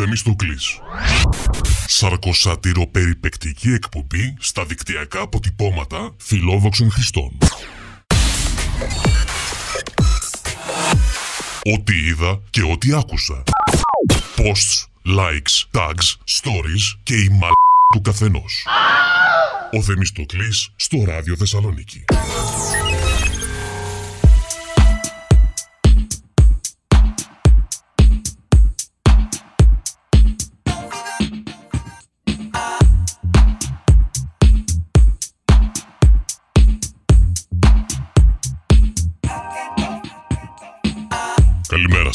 Θεμιστοκλής. Σαρκοσάτηρο περιπεκτική εκπομπή στα δικτυακά αποτυπώματα φιλόδοξων χρηστών. Ό,τι είδα και ό,τι άκουσα. Posts, likes, tags, stories και η μαλ του καθενός. Ο Θεμιστοκλής στο ράδιο Θεσσαλονίκη.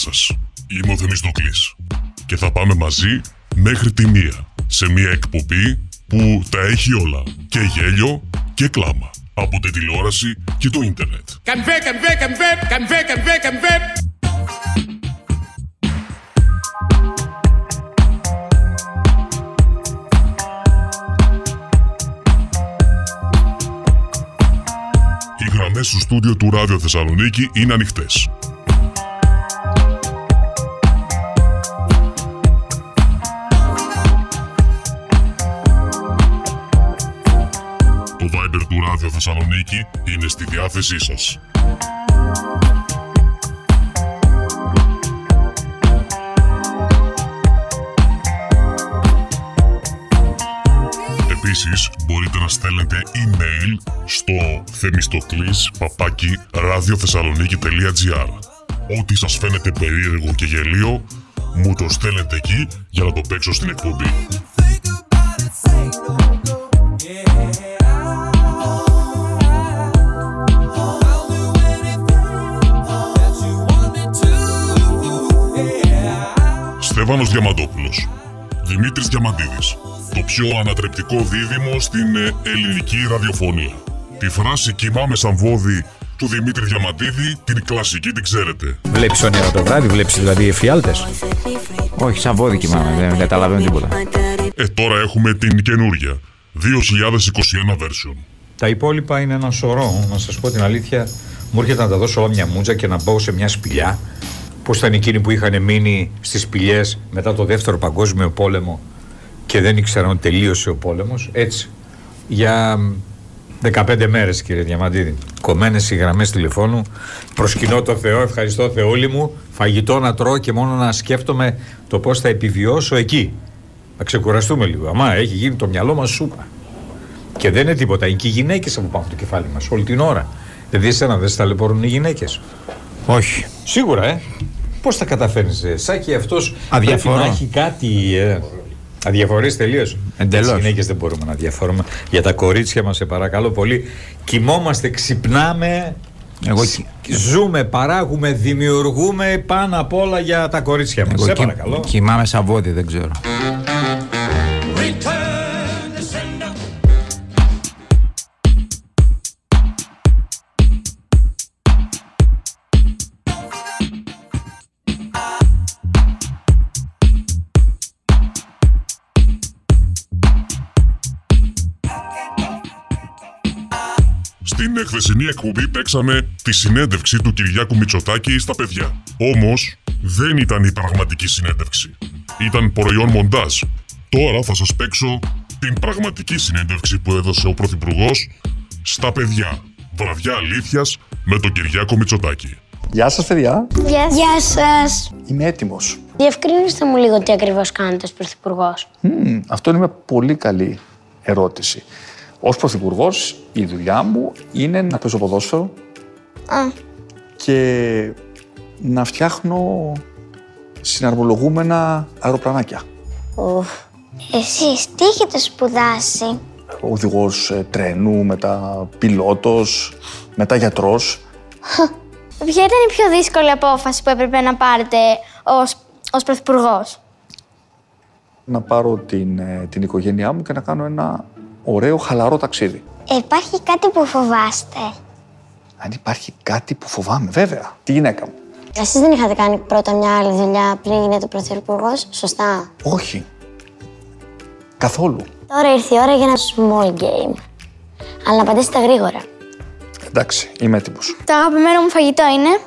Σας. Είμαι ο Θεμιστοκλής και θα πάμε μαζί μέχρι τη μία σε μια εκπομπή που τα έχει όλα και γέλιο και κλάμα από τη τηλεόραση και το ίντερνετ. Κανβέ, κανβέ, κανβέ, κανβέ, κανβέ, κανβέ. Οι γραμμές του στούντιο του Ράδιο Θεσσαλονίκη είναι ανοιχτές. Θεσσαλονίκη είναι στη διάθεσή σας. Επίσης, μπορείτε να στέλνετε email στο θεμιστοκλής παπάκι ραδιοθεσσαλονίκη.gr Ό,τι σας φαίνεται περίεργο και γελίο, μου το στέλνετε εκεί για να το παίξω στην εκπομπή. Στέφανος Διαμαντόπουλος. Δημήτρης Διαμαντίδης. Το πιο ανατρεπτικό δίδυμο στην ε, ελληνική ραδιοφωνία. Τη φράση «Κοιμάμαι σαν βόδι» του Δημήτρη Διαμαντίδη, την κλασική την ξέρετε. Βλέπεις όνειρα το βράδυ, βλέπεις δηλαδή εφιάλτες; Όχι, σαν βόδι κοιμάμαι, δεν καταλαβαίνω τίποτα. Ε, τώρα έχουμε την καινούρια. 2021 version. Τα υπόλοιπα είναι ένα σωρό. Να σας πω την αλήθεια, μου έρχεται να τα δώσω όλα μια μούτζα και να μπω σε μια σπηλιά. Πώς ήταν εκείνοι που είχαν μείνει στις σπηλιέ μετά το δεύτερο παγκόσμιο πόλεμο και δεν ήξεραν ότι τελείωσε ο πόλεμος. Έτσι. Για 15 μέρες κύριε Διαμαντίδη. Κομμένες οι γραμμές τηλεφώνου. Προσκυνώ το Θεό, ευχαριστώ Θεόλη μου. Φαγητό να τρώω και μόνο να σκέφτομαι το πώς θα επιβιώσω εκεί. Να ξεκουραστούμε λίγο. Αμά, έχει γίνει το μυαλό μας σούπα. Και δεν είναι τίποτα. Είναι και οι γυναίκες από πάνω από το κεφάλι μας όλη την ώρα. Δηλαδή εσένα δεν σε ταλαιπωρούν οι γυναίκες; Όχι. Σίγουρα, ε. Πώς θα καταφέρνεις, ε. Σάκη αυτός Αδιαφορώ. πρέπει να έχει κάτι... Ε. Αδιαφορείς τελείως. Εντελώς. Τις γυναίκες δεν μπορούμε να διαφορούμε. Για τα κορίτσια μας, σε παρακαλώ πολύ. Κοιμόμαστε, ξυπνάμε, Εγώ, σ- ζούμε, παράγουμε, δημιουργούμε πάνω απ' όλα για τα κορίτσια μας. εγώ σε κι- παρακαλώ. κοιμάμαι σαν βόδι, δεν ξέρω. Χθεσινή εκπομπή παίξαμε τη συνέντευξη του Κυριάκου Μητσοτάκη στα παιδιά. Όμως δεν ήταν η πραγματική συνέντευξη. Ήταν προϊόν μοντάζ. Τώρα θα σας παίξω την πραγματική συνέντευξη που έδωσε ο Πρωθυπουργός στα παιδιά. Βραδιά αλήθειας με τον Κυριάκο Μητσοτάκη. Γεια σας παιδιά, Γεια, Γεια σας. είμαι έτοιμος. Διευκρινίστε μου λίγο τι ακριβώς κάνετε ως Πρωθυπουργός. Μμμ, αυτό είναι μια πολύ καλή ερώτηση. Ως Πρωθυπουργός, η δουλειά μου είναι να παίζω ποδόσφαιρο Α, και να φτιάχνω συναρμολογούμενα αεροπλανάκια. ουφ. Εσείς τι έχετε σπουδάσει; Οδηγός ε, τρένου, μετά πιλότος, μετά γιατρός. Ποια ήταν η πιο δύσκολη απόφαση που έπρεπε να πάρετε ως, ως Πρωθυπουργός; Να πάρω την, ε, την οικογένειά μου και να κάνω ένα ωραίο χαλαρό ταξίδι. Ε, Υπάρχει κάτι που φοβάστε. Αν υπάρχει κάτι που φοβάμαι, βέβαια, τη γυναίκα μου. Εσείς δεν είχατε κάνει πρώτα μια άλλη δουλειά πριν γίνετε Πρωθυπουργός, σωστά; Όχι. Καθόλου. Τώρα ήρθε η ώρα για ένα small game. Αλλά να απαντήσετε γρήγορα. Εντάξει, είμαι έτοιμος. Το αγαπημένο μου φαγητό είναι.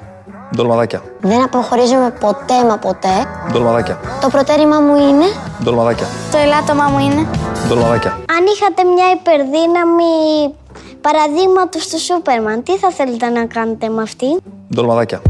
Ντολμαδάκια. Δεν αποχωρίζομαι ποτέ μα ποτέ. Ντολμαδάκια. Το προτέρημά μου είναι; Ντολμαδάκια. Το ελάττωμά μου είναι; Ντολμαδάκια. Αν είχατε μια υπερδύναμη παραδείγματος του Σούπερμαν, τι θα θέλετε να κάνετε με αυτή; Ντολμαδάκια.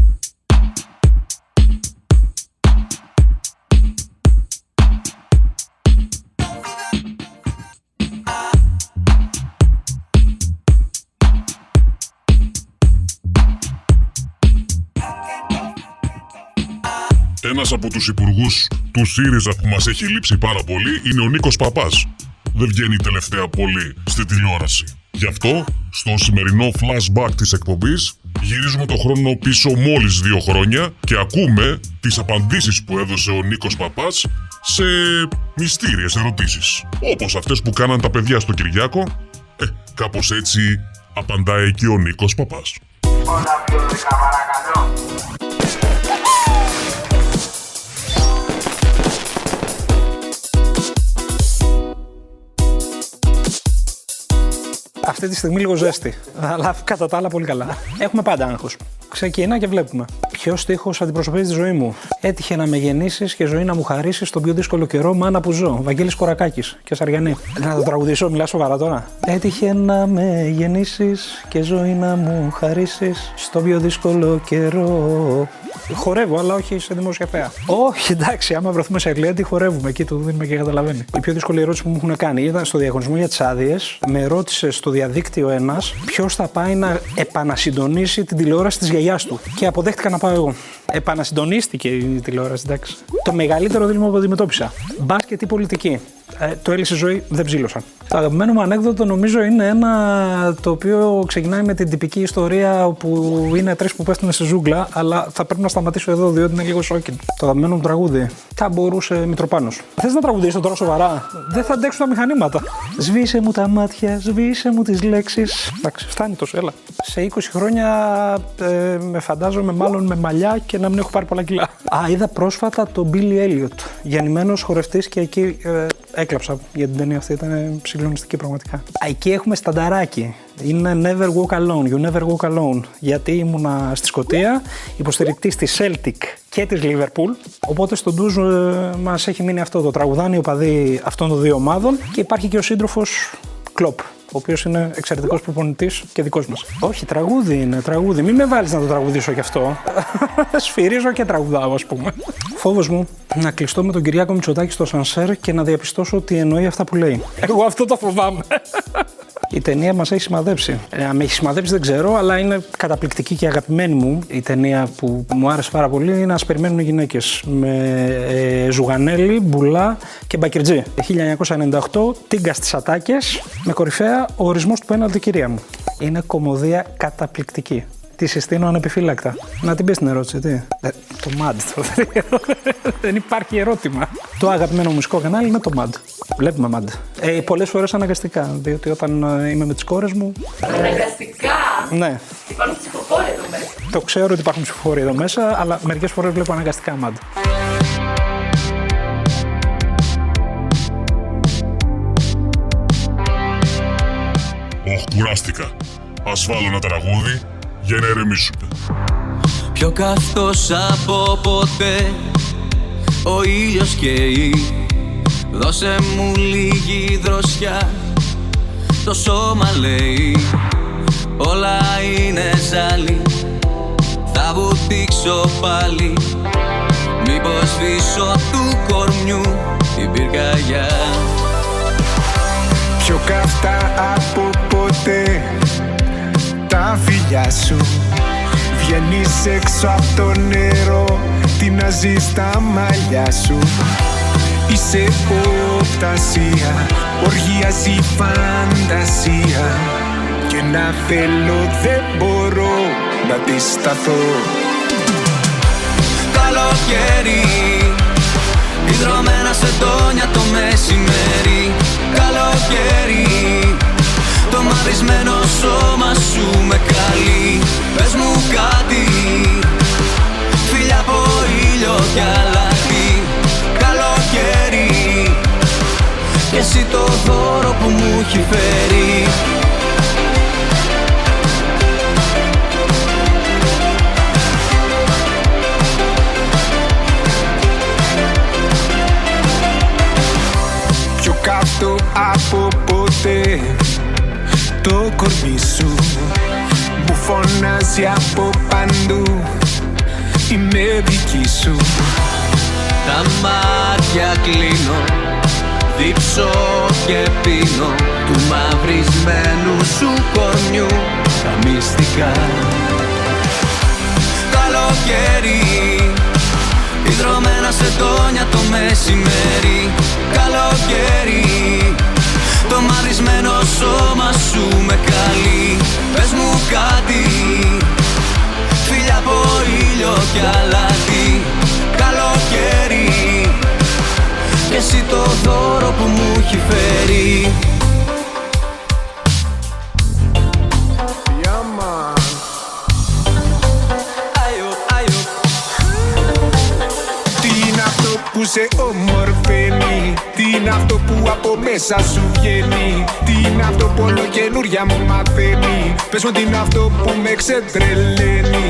Από τους υπουργούς του ΣΥΡΙΖΑ που μας έχει λείψει πάρα πολύ είναι ο Νίκος Παπάς. Δεν βγαίνει τελευταία πολύ στη τηλεόραση. Γι' αυτό, στο σημερινό flashback της εκπομπής, γυρίζουμε το χρόνο πίσω μόλις δύο χρόνια και ακούμε τις απαντήσεις που έδωσε ο Νίκος Παπάς σε μυστήριες ερωτήσεις. Όπως αυτές που κάναν τα παιδιά στο Κυριάκο, ε, κάπως έτσι απαντάει και ο Νίκος Παπάς. Αυτή τη στιγμή λίγο ζέστη. Αλλά κατά τα άλλα πολύ καλά. Έχουμε πάντα άγχος. Ξεκινά και βλέπουμε. Ποιος τείχο αντιπροσωπεύει τη ζωή μου; Έτυχε να με γεννήσεις και ζωή να μου χαρίσεις στον πιο δύσκολο καιρό μάνα που ζω. Βαγγέλης Κορακάκης και Σαριανή. Να το τραγουδήσω, μιλάς σοβαρά τώρα. Έτυχε να με γεννήσεις και ζωή να μου χαρίσεις στον πιο δύσκολο καιρό. Χορεύω, αλλά όχι σε δημοσιογραφία. Όχι, εντάξει, άμα βρεθούμε σε αγγλία, τι χορεύουμε. Εκεί το δίνουμε και καταλαβαίνει. Η πιο δύσκολη ερώτηση που μου έχουν κάνει ήταν στο διαγωνισμό για τις άδειες. Με ρώτησε στο διαδίκτυο ένας ποιος θα πάει να επανασυντονίσει την τηλεόραση της γιαγιά του. Και αποδέχτηκα να πάω εγώ. Επανασυντονίστηκε η τηλεόραση, εντάξει. Το μεγαλύτερο δίλημα που αντιμετώπισα. Μπάσκετ ή πολιτική. Ε, το έλυσε ζωή, δεν ψήλωσα. Το αγαπημένο μου ανέκδοτο νομίζω είναι ένα το οποίο ξεκινάει με την τυπική ιστορία όπου είναι τρεις που πέφτουν σε ζούγκλα, αλλά θα πρέπει να σταματήσω εδώ διότι είναι λίγο σόκιν. Το αγαπημένο μου τραγούδι. Θα μπορούσε Μητροπάνος. Θες να τραγουδήσω τώρα σοβαρά; Δεν θα αντέξουν τα μηχανήματα. Σβήσε μου τα μάτια, σβήσε μου τις λέξεις. Εντάξει, φτάνει τόσο, έλα. Σε 20 χρόνια ε, με φαντάζομαι μάλλον με μαλλιά και να μην έχω πάρει πολλά κιλά. Α, είδα πρόσφατα τον Billy Elliot. Γεννημένος χορευτής και εκεί ε, έκλαψα για την ταινία αυτή. Ήταν συγκλονιστική πραγματικά. Α, εκεί έχουμε στανταράκι. Είναι Never Walk Alone, You Never Walk Alone. Γιατί ήμουνα στη Σκωτία, υποστηρικτής της Celtic και της Liverpool. Οπότε στον ντουζ ε, μας έχει μείνει αυτό το τραγουδάνι, οι οπαδοί αυτών των δύο ομάδων. Και υπάρχει και ο σύντροφος Κλοπ, ο οποίος είναι εξαιρετικός προπονητής και δικός μας. Όχι, τραγούδι είναι, τραγούδι. Μην με βάλεις να το τραγουδήσω κι αυτό. Σφυρίζω και τραγουδάω, ας πούμε. Φόβος μου να κλειστώ με τον Κυριάκο Μητσοτάκη στο σανσέρ και να διαπιστώσω ότι εννοεί αυτά που λέει. Εγώ αυτό το φοβάμαι. Η ταινία μας έχει σημαδέψει. Ε, αν με έχει σημαδέψει δεν ξέρω, αλλά είναι καταπληκτική και αγαπημένη μου. Η ταινία που μου άρεσε πάρα πολύ είναι Α περιμένουν οι γυναίκες. Με ε, Ζουγανέλη, Μπουλά και Μπακερτζή. 1998, τίγκα στις ατάκες, με κορυφαία ο ορισμός του πέναλτι, κυρία μου. Είναι κομμωδία καταπληκτική. Τη συστήνω ανεπιφύλακτα. Να την πεις την ερώτηση, τι; Ε, το MAD. Το... Δεν υπάρχει ερώτημα. Το αγαπημένο μουσικό κανάλι είναι το MAD. Βλέπουμε MAD. Ε, Πολλές φορές αναγκαστικά. Διότι όταν ε, είμαι με τις κόρες μου. Αναγκαστικά; Ναι, Υπάρχουν ψηφοφόροι εδώ μέσα. το ξέρω ότι υπάρχουν ψηφοφόροι εδώ μέσα, αλλά μερικές φορές βλέπω αναγκαστικά MAD. Ωχ, κουράστηκα. Ας βάλω ένα τραγούδι για να ηρεμήσουμε. Πιο καυτός από ποτέ Ο ήλιος καίει Δώσε μου λίγη δροσιά. Το σώμα λέει Όλα είναι ζάλι. Θα βουτήξω πάλι. Μήπως σβήσω του κορμιού Την πυρκαγιά. Πιο καυτά από ποτέ τα φιλιά σου. Βγαίνεις έξω από το νερό Τι να ζεις στα μαλλιά σου. Είσαι οπτασία Οργίαση φαντασία. Και να θέλω δεν μπορώ να τη σταθώ. Καλοκαίρι Ιδρωμένα σε τόνια το μεσημέρι. Καλοκαίρι το μαρισμένο σώμα σου με καλή, Πες μου κάτι. Φιλιά από ήλιο και αλάτι Καλοκαίρι. Και εσύ το δώρο που μου έχει φέρει. Πιο κάτω από ποτέ. Το κορμί σου. Που φωνάζει από παντού. Είμαι δική σου. Τα μάτια κλείνω. Δίψω και πίνω. Του μαυρισμένου σου κορμιού. Τα μυστικά. Καλοκαίρι. Ιδρωμένα σε τόνια το μεσημέρι. Καλοκαίρι Το μαυρισμένο σώμα σου με καλεί. Πες μου κάτι. Φίλια από ήλιο κι αλάτι. Καλοκαίρι Κι εσύ το δώρο που μου έχει φέρει που σε ομορφαίνει Τι είναι αυτό που από μέσα σου βγαίνει; Τι είναι αυτό που όλο καινούρια μου μαθαίνει; Πες μου τι είναι αυτό που με ξετρελαίνει.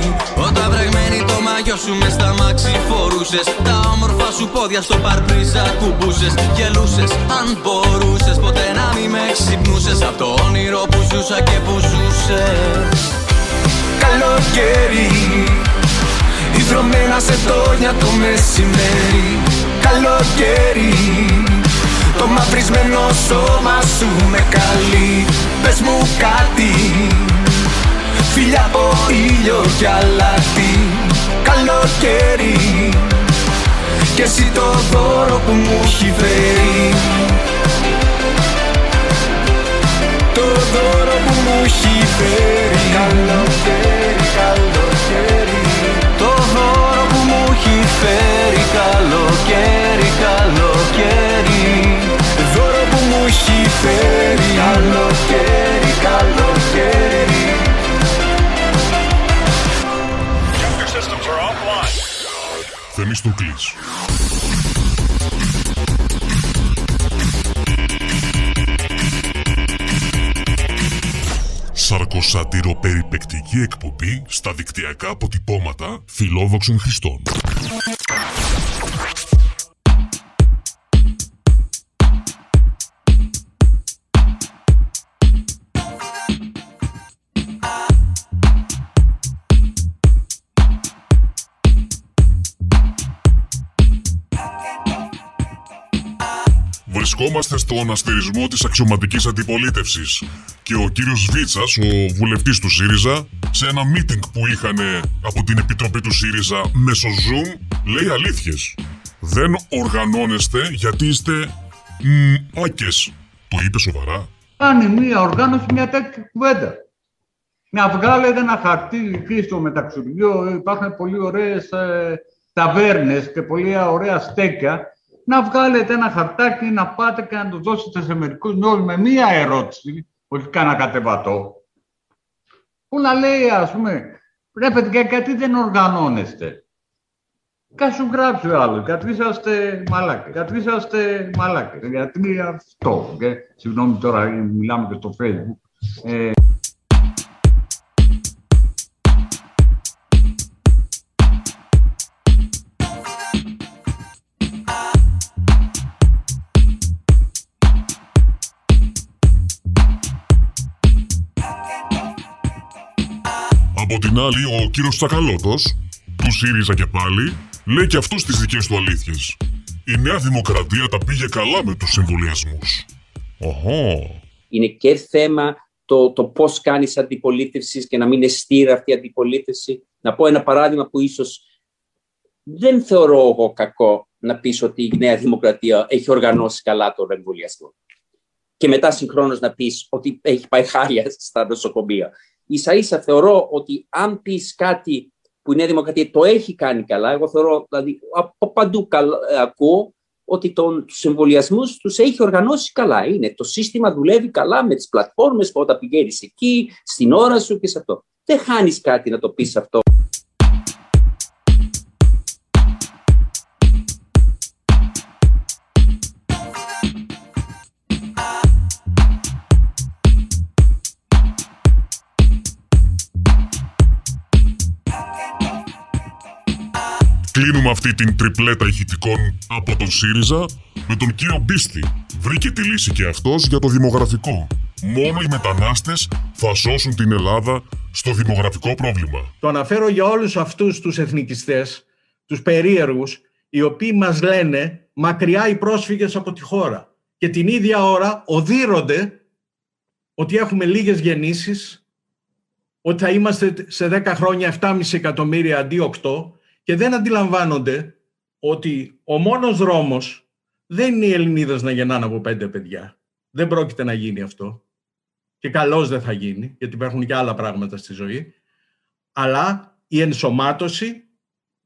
Όταν βρεγμένη το μαγιό σου μες στα μάξι φορούσες Τα όμορφα σου πόδια στο παρπρίζα κουμπούσες Γελούσες αν μπορούσες ποτέ να μην με ξυπνούσες Απ' το όνειρο που ζούσα και που ζούσες. Καλοκαίρι Ιδρωμένα σε τόνια το μεσημέρι. Καλοκαίρι. Το μαυρισμένο σώμα σου με καλεί. Πες μου κάτι. Φιλιά από ήλιο κι αλάτι. Καλοκαίρι. Κι εσύ το δώρο που μου έχει φέρει. Το δώρο που μου έχει φέρει. Καλοκαίρι, καλοκαίρι καλοκαίρι, καλοκαίρι Δώρο που μου έχει φέρει Καλοκαίρι, καλοκαίρι Θεμιστοκλής. Σαρκοσάτηρο περιπεκτική εκπομπή στα δικτυακά αποτυπώματα φιλόδοξων χρηστών. Βρισκόμαστε στον αστερισμό της αξιωματικής αντιπολίτευσης και ο κύριος Βίτσας, ο βουλευτής του ΣΥΡΙΖΑ, σε ένα meeting που είχαν από την Επιτροπή του ΣΥΡΙΖΑ μέσω Zoom, λέει αλήθειες. Δεν οργανώνεστε γιατί είστε μ, άκες. Το είπε σοβαρά. κάνει μία οργάνωση μια τέτοια κουβέντα. Να βγάλετε ένα χαρτί εκεί στο μεταξουργείο, υπάρχουν πολύ ωραίες ε, ταβέρνες και πολύ ωραία στέκια. Να βγάλετε ένα χαρτάκι, να πάτε και να το δώσετε σε μερικούς νέους με μία ερώτηση, όχι κάνα κατεβατό. Που να λέει, ας πούμε, ρε παιδιά, γιατί δεν οργανώνεστε; Κά σου γράψει ο άλλος, γιατί είσαστε μαλάκες, γιατί είσαστε μαλάκες, γιατί αυτό. Και, συγγνώμη τώρα, μιλάμε και στο facebook. Ε, την άλλη, ο κύριος Τσακαλώτος, του ΣΥΡΙΖΑ και πάλι, λέει και αυτούς τις δικές του αλήθειες. Η Νέα Δημοκρατία τα πήγε καλά με τους εμβολιασμούς. Οχο. Είναι και θέμα το, το πώς κάνεις αντιπολίτευσης και να μην είναι στήρα αυτή η αντιπολίτευση. Να πω ένα παράδειγμα που ίσως δεν θεωρώ εγώ κακό να πεις ότι η Νέα Δημοκρατία έχει οργανώσει καλά τον εμβολιασμό. Και μετά συγχρόνως να πεις ότι έχει πάει χάλια στα νοσοκομεία. Ίσα ίσα θεωρώ ότι αν πεις κάτι που η Νέα Δημοκρατία το έχει κάνει καλά, εγώ θεωρώ, δηλαδή από παντού καλ- ε, ακούω ότι τον, τους εμβολιασμούς τους έχει οργανώσει καλά. Είναι, το σύστημα δουλεύει καλά με τις πλατφόρμες που όταν πηγαίνεις εκεί, στην ώρα σου και σε αυτό. Δεν χάνεις κάτι να το πεις αυτό. Κλείνουμε αυτή την τριπλέτα ηχητικών από τον ΣΥΡΙΖΑ με τον κύριο Μπίστη. Βρήκε τη λύση και αυτός για το δημογραφικό. Μόνο οι μετανάστες θα σώσουν την Ελλάδα στο δημογραφικό πρόβλημα. Το αναφέρω για όλους αυτούς τους εθνικιστές, τους περίεργους, οι οποίοι μας λένε μακριά οι πρόσφυγες από τη χώρα. Και την ίδια ώρα οδύρονται ότι έχουμε λίγες γεννήσεις, ότι θα είμαστε σε 10 χρόνια 7,5 εκατομμύρια αντί 8 και δεν αντιλαμβάνονται ότι ο μόνος δρόμος δεν είναι οι Ελληνίδες να γεννάνε από πέντε παιδιά. Δεν πρόκειται να γίνει αυτό. Και καλώς δεν θα γίνει, γιατί υπάρχουν και άλλα πράγματα στη ζωή. Αλλά η ενσωμάτωση,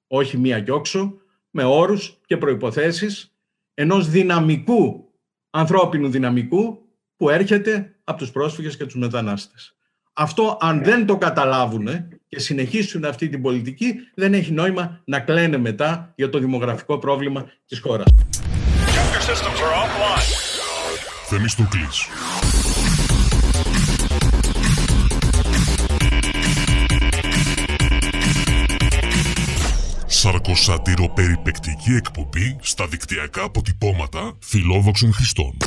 όχι μία κι όξο, με όρους και προϋποθέσεις ενός δυναμικού, ανθρώπινου δυναμικού που έρχεται από τους πρόσφυγες και τους μετανάστες. Αυτό αν δεν το καταλάβουν και συνεχίσουν αυτή την πολιτική, δεν έχει νόημα να κλαίνε μετά για το δημογραφικό πρόβλημα της χώρας. Θεμιστοκλής. Σαρκοσάτηρο περιπεκτική εκπομπή στα δικτυακά αποτυπώματα φιλόδοξων χρηστών.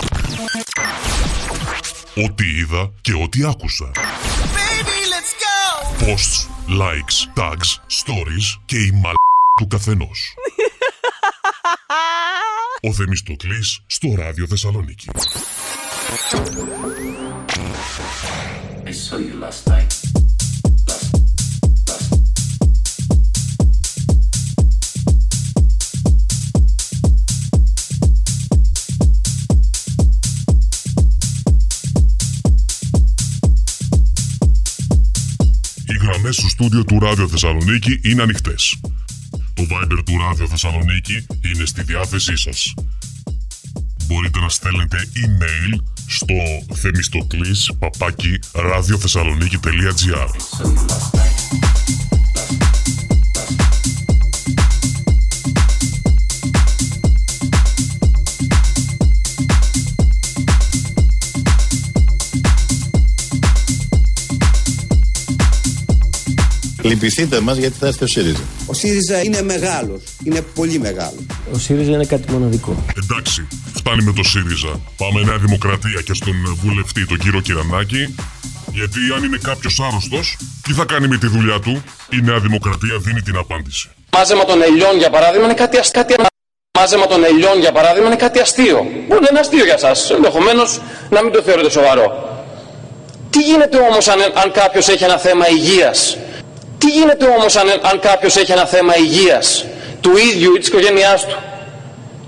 Ό,τι είδα και ό,τι άκουσα. Posts, likes, tags, stories και η μαλ του καθενός. Ο Θεμιστοκλής στο Ράδιο Θεσσαλονίκη. I saw you last night. Γραμμές στο στούντιο του Ράδιο Θεσσαλονίκη είναι ανοιχτές. Το Viber του Ράδιο Θεσσαλονίκη είναι στη διάθεσή σας. Μπορείτε να στέλνετε email στο θεμιστοκλής παπάκι ραδιοθεσσαλονίκη.gr Λυπηθείτε μας γιατί θα έρθει ο ΣΥΡΙΖΑ. Ο ΣΥΡΙΖΑ είναι μεγάλος, είναι πολύ μεγάλος. Ο ΣΥΡΙΖΑ είναι κάτι μοναδικό. Εντάξει, φτάνει με το ΣΥΡΙΖΑ. Πάμε Νέα Δημοκρατία και στον βουλευτή, τον κύριο Κυρανάκη. Γιατί αν είναι κάποιος άρρωστος, τι θα κάνει με τη δουλειά του, η Νέα Δημοκρατία δίνει την απάντηση. Μάζεμα των ελιών για παράδειγμα είναι κάτι, αστείο. κάτι... Μάζεμα των ελιών για παράδειγμα είναι κάτι αστείο. Μπορεί να είναι αστείο για σας, ενδεχομένως να μην το θεωρείτε σοβαρό. Τι γίνεται όμως αν, αν κάποιος έχει ένα θέμα υγείας; Τι γίνεται όμως αν, αν κάποιος έχει ένα θέμα υγείας του ίδιου ή της οικογένειάς του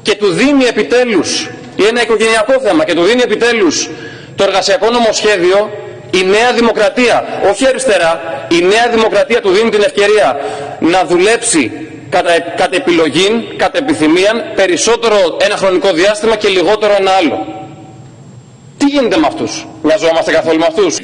και του δίνει επιτέλους ή ένα οικογενειακό θέμα και του δίνει επιτέλους το εργασιακό νομοσχέδιο η νέα δημοκρατία, όχι αριστερά, η νέα δημοκρατία του δίνει την ευκαιρία να δουλέψει κατά, κατά επιλογή, κατά επιθυμία, περισσότερο ένα χρονικό διάστημα και λιγότερο ένα άλλο. Τι γίνεται με αυτούς, μοιαζόμαστε καθόλου με αυτούς;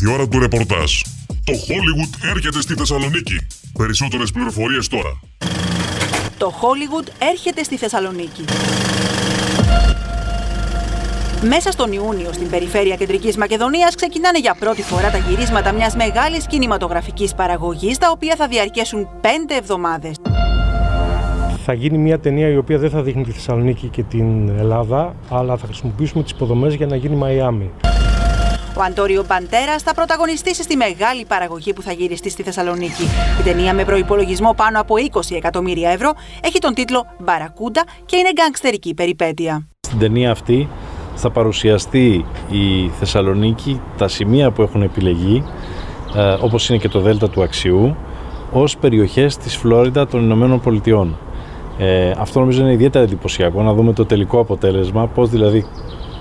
Ήρθε η ώρα του ρεπορτάζ. Το Hollywood έρχεται στη Θεσσαλονίκη. Περισσότερες πληροφορίες τώρα. Το Hollywood έρχεται στη Θεσσαλονίκη. Μέσα στον Ιούνιο, στην περιφέρεια Κεντρικής Μακεδονίας, ξεκινάνε για πρώτη φορά τα γυρίσματα μιας μεγάλης κινηματογραφικής παραγωγής, τα οποία θα διαρκέσουν πέντε εβδομάδες. Θα γίνει μια ταινία η οποία δεν θα δείχνει τη Θεσσαλονίκη και την Ελλάδα, αλλά θα χρησιμοποιήσουμε τις υποδομές για να γίνει Μαϊάμι. Ο Αντόριο Μπαντέρα θα πρωταγωνιστήσει στη μεγάλη παραγωγή που θα γυριστεί στη Θεσσαλονίκη. Η ταινία με προπολογισμό πάνω από 20 εκατομμύρια ευρώ έχει τον τίτλο Μπαρακούντα και είναι γκανγκστερική περιπέτεια. Στην ταινία αυτή θα παρουσιαστεί η Θεσσαλονίκη, τα σημεία που έχουν επιλεγεί, ε, όπως είναι και το Δέλτα του Αξιού, ως περιοχές της Φλόριντα των Ηνωμένων Πολιτειών. Ε, αυτό νομίζω είναι ιδιαίτερα εντυπωσιακό, να δούμε το τελικό αποτέλεσμα, πώς δηλαδή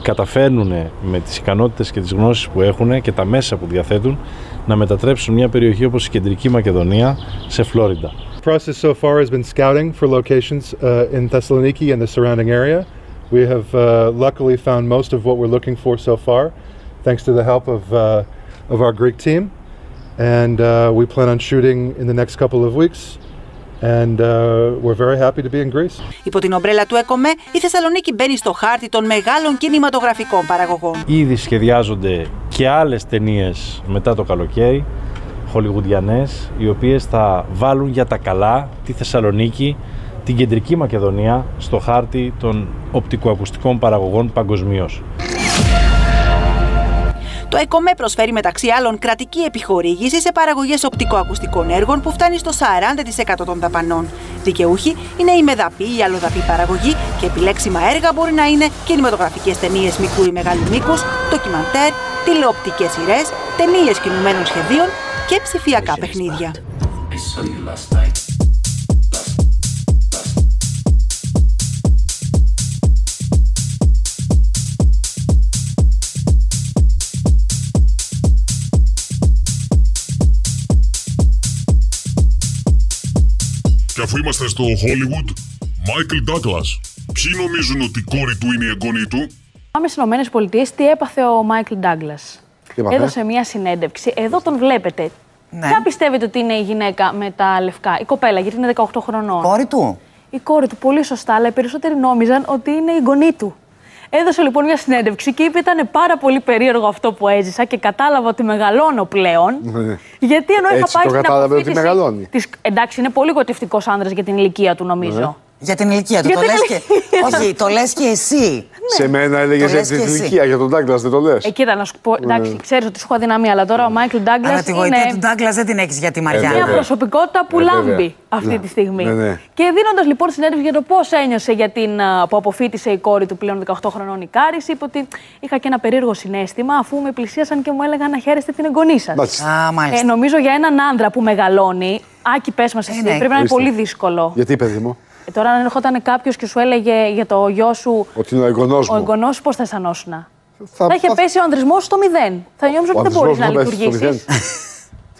καταφέρνουν με τις ικανότητες και τις γνώσεις που έχουν και τα μέσα που διαθέτουν να μετατρέψουν μια περιοχή όπως η Κεντρική Μακεδονία σε Φλόριντα. The process so far has been scouting for locations uh, in Thessaloniki and the surrounding area. We have uh, luckily found most of what we're looking for so far, thanks to the help of, uh, of our Greek team. And uh, we plan on shooting in the next couple of weeks and uh, we're very happy to be in Greece. Υπό την ομπρέλα του ΕΚΟΜΕ, η Θεσσαλονίκη μπαίνει στο χάρτη των μεγάλων κινηματογραφικών παραγωγών. Ήδη σχεδιάζονται και άλλες ταινίες μετά το καλοκαίρι, χολιγουδιανές, οι οποίες θα βάλουν για τα καλά τη Θεσσαλονίκη, την κεντρική Μακεδονία, στο χάρτη των οπτικοακουστικών παραγωγών παγκοσμίως. Το ΕΚΟΜΕ προσφέρει μεταξύ άλλων κρατική επιχορήγηση σε παραγωγές οπτικοακουστικών έργων που φτάνει στο 40% των δαπανών. Δικαιούχοι είναι η μεδαπή ή αλλοδαπή παραγωγή και επιλέξιμα έργα μπορεί να είναι κινηματογραφικές ταινίες μικρού ή μεγάλου μήκους, ντοκιμαντέρ, τηλεοπτικές σειρές, ταινίες κινουμένων σχεδίων και ψηφιακά παιχνίδια. Αφού είμαστε στο Hollywood, Michael Douglas. Ποιοι νομίζουν ότι η κόρη του είναι η εγγονή του; Πάμε στις ΗΠΑ. Τι έπαθε ο Μάικλ Ντάγκλα. έπαθε; Έδωσε μια συνέντευξη. Εδώ τον βλέπετε. Ναι. Ποια πιστεύετε ότι είναι η γυναίκα με τα λευκά, η κοπέλα, γιατί είναι 18 χρονών. Κόρη του; Η κόρη του, πολύ σωστά, αλλά οι περισσότεροι νόμιζαν ότι είναι η γονή του. Έδωσε λοιπόν μια συνέντευξη και είπε ήταν πάρα πολύ περίεργο αυτό που έζησα και κατάλαβα ότι μεγαλώνω πλέον. Γιατί ενώ είχα Έτσι πάει το στην κατάλαβε ότι αποφύτιση μεγαλώνει. Της... Εντάξει, είναι πολύ γοτευτικός άνδρας για την ηλικία του, νομίζω. Για την ηλικία του. Για το την λες και... ηλικία. Όχι, το λες και εσύ. Σε μένα έλεγες Το για λες την και εσύ. ηλικία, για τον Ντάγκλα δεν το λες. Ε, κοίτα, να σου πω. Εντάξει, ξέρεις ότι σου έχω αδυναμία, αλλά τώρα ο Μάικλ Ντάγκλα Αλλά τη γοητεία είναι του Ντάγκλα δεν την έχεις για τη Μαριά. μια προσωπικότητα που Ε, βέβαια. λάμπει αυτή Ναι. τη στιγμή. Ναι, ναι. Και δίνοντας λοιπόν συνέντευξη για το πώς ένιωσε για την, α, που αποφύτησε η κόρη του πλέον 18 χρονών η Κάρη, είπε ότι είχα και ένα περίεργο συνέστημα αφού με πλησίασαν και μου έλεγαν να χαίρεστε την εγγονή σας. Α, μάλιστα. Ε, νομίζω για έναν άντρα που μεγαλώνει, Άκη, πες μας εσύ, ναι. πρέπει να είναι Ορίστε. πολύ δύσκολο. Γιατί, παιδί μου, Ε, τώρα, αν ερχόταν κάποιος και σου έλεγε για το γιο σου, ότι είναι ο εγγονός ο μου. εγγονός σου, πώς θα αισθανόσουν; Θα- Θα είχε θα- πέσει ο ανδρισμός στο μηδέν. Θα νιώμιζα Ο ότι δεν μπορείς ανδρισμός να μου πέφτει στο λειτουργήσεις. μηδέν.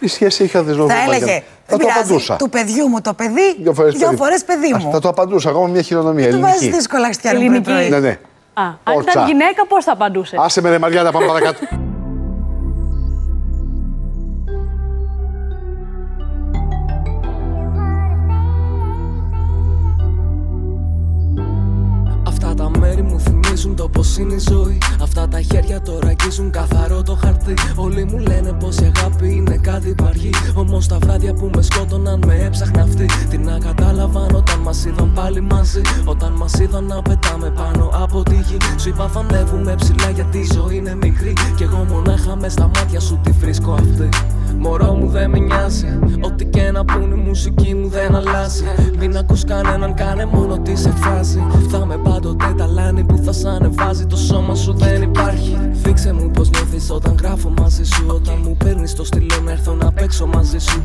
Τι σχέση είχε ο ανδρισμός Θα έλεγε. Θα Δεν το πειράζει. απαντούσα. Του παιδιού μου το παιδί. Δύο φορές παιδί. φορές παιδί μου. Θα το απαντούσα ακόμα μια χειρονομία. Του βάζει ελληνική. δύσκολα χριστιανό Ελληνική. πρωί. Ναι, ναι. Α, αν Ότσα. ήταν γυναίκα, πώς θα απαντούσες; Άσε με ρε Μαριάννα, πάμε παρακάτω. Μέρη μου θυμίζουν το πώ είναι η ζωή. Αυτά τα χέρια τώρα αγγίζουν καθαρό το χαρτί. Όλοι μου λένε πως η αγάπη είναι κάτι υπαρχή. Όμως τα βράδια που με σκότωναν με έψαχνα αυτή. Τι να κατάλαβαν όταν μας είδαν πάλι μαζί. Όταν μας είδαν να πετάμε πάνω από τη γη. Σου είπα θα ανέβουμε ψηλά γιατί η ζωή είναι μικρή. Κι εγώ μονάχα μες στα μάτια σου τη βρίσκω αυτή. Μωρό μου δεν με νοιάζει. Ό,τι και να πούνε η μουσική μου δεν αλλάζει. Μην ακούς κανέναν, κάνε μόνο τι σε φάση. Θα με πάντοτε ταλάνι που θα σ' ανεβάζει. Το σώμα σου δεν υπάρχει. Δείξε μου πώς νιώθεις όταν γράφω μαζί σου. Όταν μου παίρνεις το στυλό να έρθω να παίξω μαζί σου.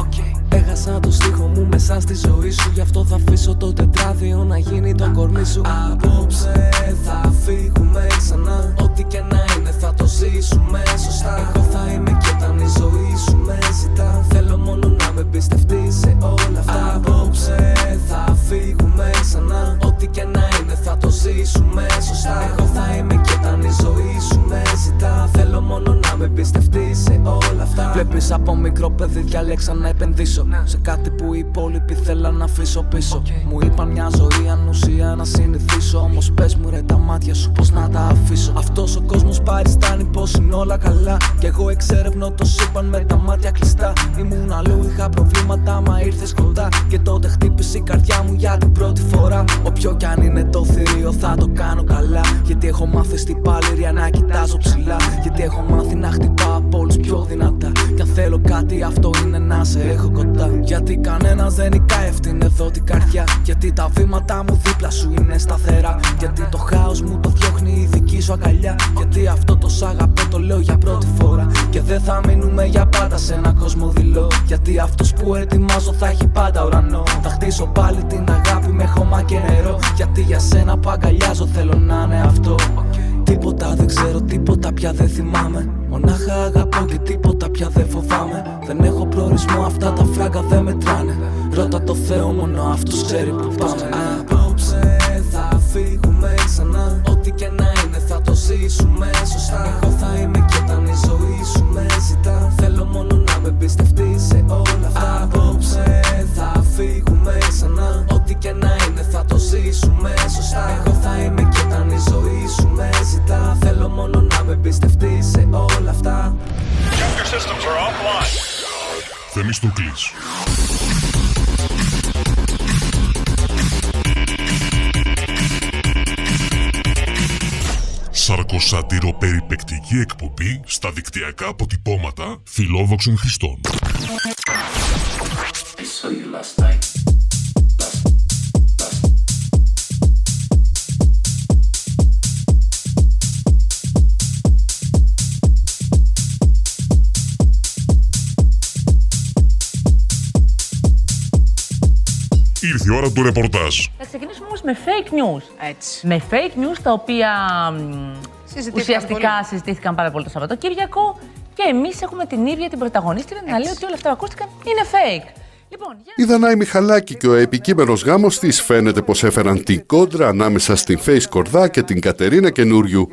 Έχασα το στίχο μου μέσα στη ζωή σου. Γι' αυτό θα αφήσω το τετράδιο να γίνει το κορμί σου. Απόψε θα φύγουμε ξανά. Ό,τι και να είναι θα το ζήσουμε σωστά. Εγώ θα είμαι και όταν η ζωή σου με ζητά. Θέλω μόνο να με πιστευτείς σε όλα αυτά. Απόψε θα φύγουμε ξανά. Ό,τι και να είναι θα το ζήσουμε σωστά. Εγώ θα είμαι και όταν η ζωή σου με ζητά. Θέλω μόνο να με πιστευτεί σε όλα αυτά. Βλέπεις από μικρό παιδί διάλεξα να επενδύσω σε κάτι που οι υπόλοιποι θέλαν να αφήσω πίσω. Μου είπαν μια ζωή ανουσία να συνηθίσω. Όμως πες μου ρε τα μάτια σου πώς να τα αφήσω. Αυτός ο κόσμος παριστάνει πως είναι όλα καλά. Κι εγώ εξέρευνω το σύμπαν με τα μάτια κλειστά. Ήμουν αλλού, είχα προβλήματα, μα ήρθε κοντά. Και τότε χτύπησε η καρδιά μου για την πρώτη φορά. Όποιο κι αν είναι το θηρίο θα το κάνω καλά. Γιατί έχω μάθει στην παλαιρία να κοιτάζω ψηλά. Γιατί έχω μάθει να χτυπάω από όλους πιο δυνατά. Κι αν θέλω κάτι, αυτό είναι να σε έχω κοντά. Γιατί κανένας δεν νικάει αυτήν εδώ την καρδιά. Γιατί τα βήματα μου δίπλα σου είναι σταθερά. Γιατί το χάος μου το διώχνει η δική σου αγκαλιά. Γιατί αυτό το σ' αγαπώ το λέω για πρώτη φορά. Και δεν θα μείνουμε για πάντα σε ένα κόσμο δειλό. Γιατί αυτός που ετοιμάζω θα έχει πάντα ουρανό. Θα χτίσω πάλι την αγάπη με χώμα και νερό. Γιατί για σένα που αγκαλιάζω θέλω να είναι αυτό. Τίποτα δεν ξέρω, τίποτα πια δεν θυμάμαι. Μονάχα αγαπώ και τίποτα πια δεν φοβάμαι. Δεν έχω προορισμό, αυτά τα φράγκα δεν μετράνε. Ρώτα το Θεό, μόνο αυτός ξέρει που πάμε. Απόψε θα φύγουμε ξανά. Ό,τι και να είναι θα το ζήσουμε σωστά. Εγώ θα είμαι Θεμιστοκλής. Σαρκοσάτηρο περιπεκτική εκπομπή στα δικτυακά αποτυπώματα φιλόδοξων χρηστών. Ήρθε η ώρα του ρεπορτάζ. Θα ξεκινήσουμε όμως με fake news. Έτσι. Με fake news τα οποία μ, Συζητήθηκαν ουσιαστικά πολύ. συζητήθηκαν πάρα πολύ το Σαββατοκύριακο και εμείς έχουμε την ίδια την πρωταγωνίστρια να λέει ότι όλα αυτά που ακούστηκαν είναι fake. Λοιπόν, Η Δανάη Μιχαλάκη και ο επικείμενος γάμος της φαίνεται πως έφεραν την κόντρα ανάμεσα στην Face Κορδά και την Κατερίνα Καινούριου.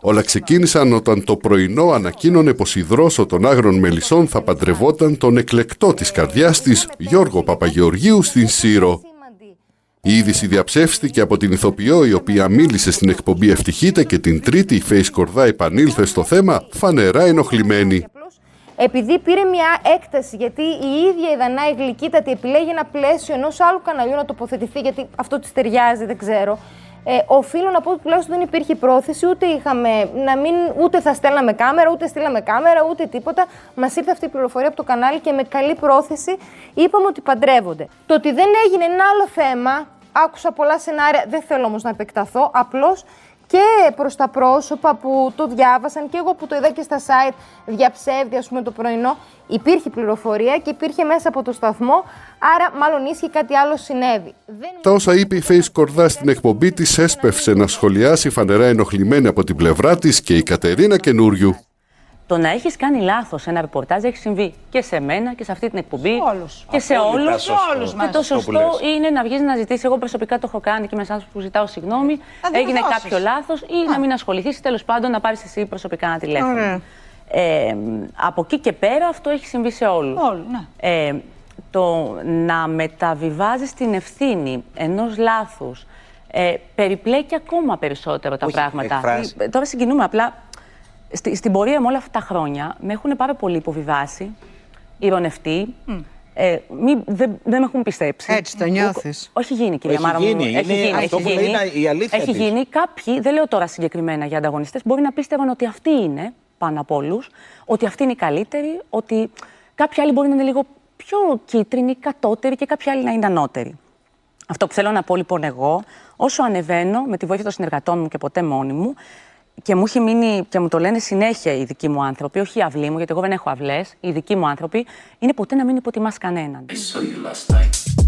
Όλα ξεκίνησαν όταν το πρωινό ανακοίνωνε πως η δρόσο των Άγρων Μελισσών θα παντρευόταν τον εκλεκτό της καρδιάς της Γιώργο Παπαγεωργίου στην Σύρο. Η είδηση διαψεύστηκε από την ηθοποιό η οποία μίλησε στην εκπομπή Ευτυχείτε και την τρίτη η Face Κορδά επανήλθε στο θέμα φανερά ενοχλημένη. επειδή πήρε μια έκταση, γιατί η ίδια η Δανάη Γλυκύτατη επιλέγει ένα πλαίσιο ενός άλλου καναλιού να τοποθετηθεί, γιατί αυτό της ταιριάζει, δεν ξέρω. Ε, οφείλω να πω ότι τουλάχιστον δεν υπήρχε πρόθεση, ούτε είχαμε να μην, ούτε θα στέλναμε κάμερα, ούτε στείλαμε κάμερα, ούτε τίποτα. Μας ήρθε αυτή η πληροφορία από το κανάλι και με καλή πρόθεση είπαμε ότι παντρεύονται. Το ότι δεν έγινε είναι ένα άλλο θέμα. Άκουσα πολλά σενάρια, δεν θέλω όμως να επεκταθώ. Απλώς και προς τα πρόσωπα που το διάβασαν και εγώ που το είδα και στα site διαψεύδει ας πούμε το πρωινό υπήρχε πληροφορία και υπήρχε μέσα από το σταθμό άρα μάλλον ίσχυε κάτι άλλο συνέβη. Δεν... Τα όσα είπε η Face Κορδά στην εκπομπή της έσπευσε να σχολιάσει φανερά ενοχλημένη από την πλευρά της και η Κατερίνα Καινούριου. Το να έχεις κάνει λάθος ένα ρεπορτάζ έχει συμβεί και σε μένα και σε αυτή την εκπομπή. Και σε Απόλυτα όλους. σωστό. Και το Αυτό που σωστό λες. είναι να βγεις να ζητήσεις. Εγώ προσωπικά το έχω κάνει και με εσάς που ζητάω συγγνώμη. Να Έγινε διορθώσεις. κάποιο λάθος ή να μην ασχοληθείς ή τέλος πάντων να πάρεις εσύ προσωπικά ένα τηλέφωνο. Ωραία. Ε, από εκεί και πέρα αυτό έχει συμβεί σε όλους. Όλους, ναι. Ε, το να μεταβιβάζεις την ευθύνη ενός λάθους ε, περιπλέκει ακόμα περισσότερο τα Όχι, πράγματα. εκφράζει. Ε, Τώρα συγκινούμε απλά. Στη, στην πορεία μου όλα αυτά τα χρόνια με έχουν πάρα πολύ υποβιβάσει, ηρωνευτεί. Ε, μη, δεν, δεν με έχουν πιστέψει. Έτσι το νιώθεις. Όχι γίνει, κυρία Έχει Μάρα μου. γίνει. Έχει Είναι γίνει. αυτό έχει που λέει γίνει. είναι η αλήθεια Έχει της. γίνει. Κάποιοι, δεν λέω τώρα συγκεκριμένα για ανταγωνιστές, μπορεί να πίστευαν ότι αυτοί είναι πάνω από όλους, ότι αυτοί είναι οι καλύτεροι, ότι κάποιοι άλλοι μπορεί να είναι λίγο πιο κίτρινοι, κατώτεροι και κάποιοι άλλοι να είναι ανώτεροι. Αυτό που θέλω να πω λοιπόν εγώ, όσο ανεβαίνω με τη βοήθεια των συνεργατών μου και ποτέ μόνη μου, και μου έχει μείνει και μου το λένε συνέχεια οι δικοί μου άνθρωποι, όχι οι αυλοί μου, γιατί εγώ δεν έχω αυλές, οι δικοί μου άνθρωποι, είναι ποτέ να μην υποτιμάς κανέναν. I saw you last night.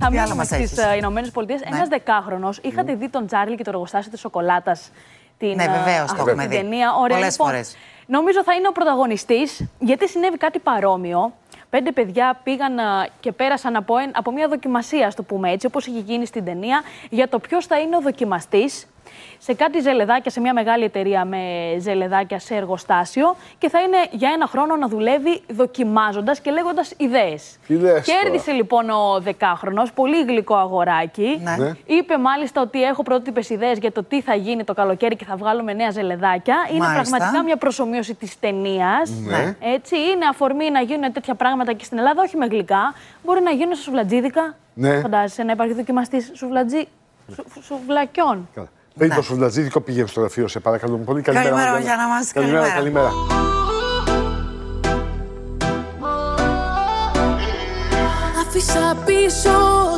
Θα άλλα μείνουμε μας στις έχεις; Ηνωμένες Πολιτείες. Ναι. Ένας δεκάχρονος. Είχατε δει τον Τσάρλι και το εργοστάσιο της σοκολάτας; Την, Ναι, ε, βεβαίως, το αυτή έχουμε την δει. ταινία. Ωραία, Πολλές λοιπόν. φορές. Νομίζω θα είναι ο πρωταγωνιστής, γιατί συνέβη κάτι παρόμοιο. Πέντε παιδιά πήγαν α, και πέρασαν από, εν- από μια δοκιμασία, ας το πούμε έτσι, όπως είχε γίνει στην ταινία, για το ποιος θα είναι ο δοκιμαστής σε κάτι ζελεδάκια, σε μια μεγάλη εταιρεία με ζελεδάκια σε εργοστάσιο και θα είναι για ένα χρόνο να δουλεύει δοκιμάζοντας και λέγοντας ιδέες. Ιδέες τώρα. Κέρδισε λοιπόν ο δεκάχρονος, πολύ γλυκό αγοράκι. Ναι. Ναι. Είπε μάλιστα ότι έχω πρωτότυπε ιδέες για το τι θα γίνει το καλοκαίρι και θα βγάλουμε νέα ζελεδάκια. Είναι Μάλιστα. πραγματικά μια προσωμείωση της ταινίας. Ναι. Έτσι, είναι αφορμή να γίνουν τέτοια πράγματα και στην Ελλάδα, όχι με γλυκά. Μπορεί να γίνουν σε σουβλατζίδικα. Ναι. Φαντάζεσαι να υπάρχει δοκιμαστής σουβλατζί... σου, σουβλακιών. Πριν το σουβλατζίδικο πήγε στο γραφείο, σε παρακαλώ πολύ. Καλημέρα, Μαριάννα. Μαριάννα μας. Καλημέρα, Καλημέρα. καλημέρα. Άφησα πίσω ό,τι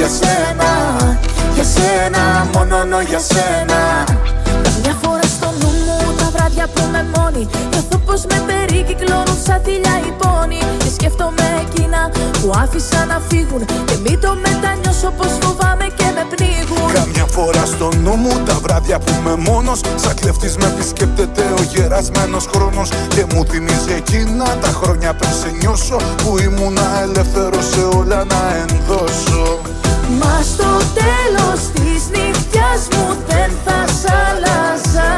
για σένα Για σένα, μόνο νο για σένα. Μια φορά στο νου μου τα βράδια που με μόνη Νιώθω πως με περικυκλώνουν σαν θηλιά οι πόνοι Και σκέφτομαι εκείνα που άφησα να φύγουν Και μην το μετανιώσω πως φοβάμαι και με πνίγουν. Καμιά φορά στο νου μου τα βράδια που είμαι μόνος Σαν κλέφτης με επισκέπτεται ο γερασμένος χρόνος. Και μου θυμίζει εκείνα τα χρόνια πριν σε νιώσω Που ήμουνα ελεύθερος σε όλα να ενδώσω Μα στο τέλος της νυχτιάς μου δεν θα σ' άλλαζα.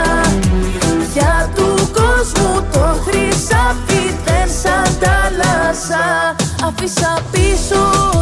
Για του κόσμου το χρυσάφι δεν σ' αντάλλαζα. Άφησα πίσω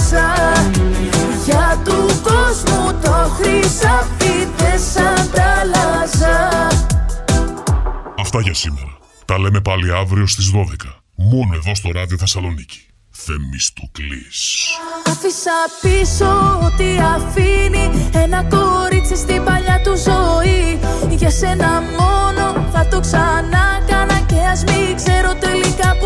κόσμου το χρυσάφι δεν σ' αντάλλαζα Αυτά για σήμερα. Τα λέμε πάλι αύριο στις 12. Μόνο εδώ στο Ράδιο Θεσσαλονίκη. Θεμιστοκλής. Άφησα πίσω ό,τι αφήνει Ένα κορίτσι στην παλιά του ζωή Για σένα μόνο θα το ξανά κάνα Και ας μην ξέρω τελικά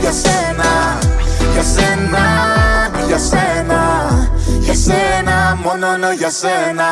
για σένα, για σένα, για σένα Για σένα, μόνο νο για σένα